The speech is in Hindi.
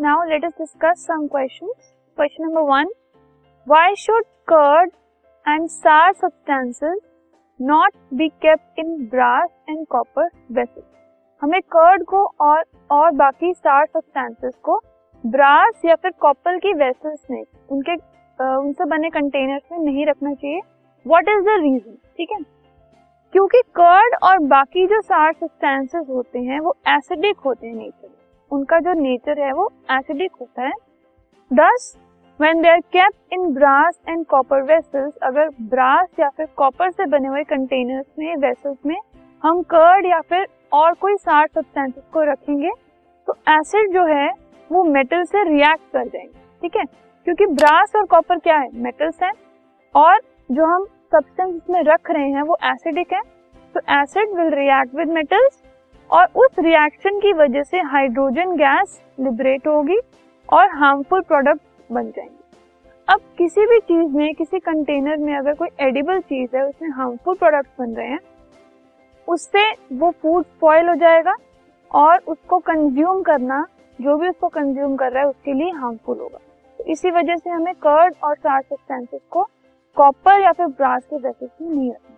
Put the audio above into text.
Now let us discuss some question question number one why should curd and sour substances not be kept in brass and copper vessel हमें कर्ड को और और बाकी सार सब्सटेंसेस को ब्रास या फिर कॉपर की वेसल्स में, उनके उनसे बने कंटेनर्स में नहीं रखना चाहिए। वॉट इज़ द रीजन ठीक है? क्योंकि कर्ड और बाकी जो सार सब्सटेंसेस होते हैं, वो एसिडिक होते हैं नेचर उनका जो नेचर है वो एसिडिक होता है। Thus when they are kept in brass and copper vessels अगर ब्रास या फिर कॉपर से बने हुए कंटेनर्स में वेसल्स में, हम कर्ड या फिर और कोई सार सब्सटेंसेस को रखेंगे तो एसिड जो है, वो मेटल से रिएक्ट कर जाएँगे, ठीक है? क्योंकि ब्रास और कॉपर क्या है? मेटल्स हैं। और जो हम सब्सटेंस इसमें रख रहे हैं, वो एसिडिक है। तो acid will react with metals और उस रिएक्शन की वजह से हाइड्रोजन गैस लिबरेट होगी और हार्मफुल प्रोडक्ट बन जाएँगे। अब किसी भी चीज़ में, किसी कंटेनर में अगर कोई एडिबल चीज़ है, उसमें हार्मफुल प्रोडक्ट्स बन रहे हैं, उससे वो फ़ूड स्पॉइल हो जाएगा और उसको कंज्यूम करना, जो भी उसको कंज्यूम कर रहा है, उसके लिए हार्मफुल होगा। तो इसी वजह से हमें कर्ड और सार सब्सटेंसेस को कॉपर या फिर ब्रास के वेसल्स में नहीं रखना।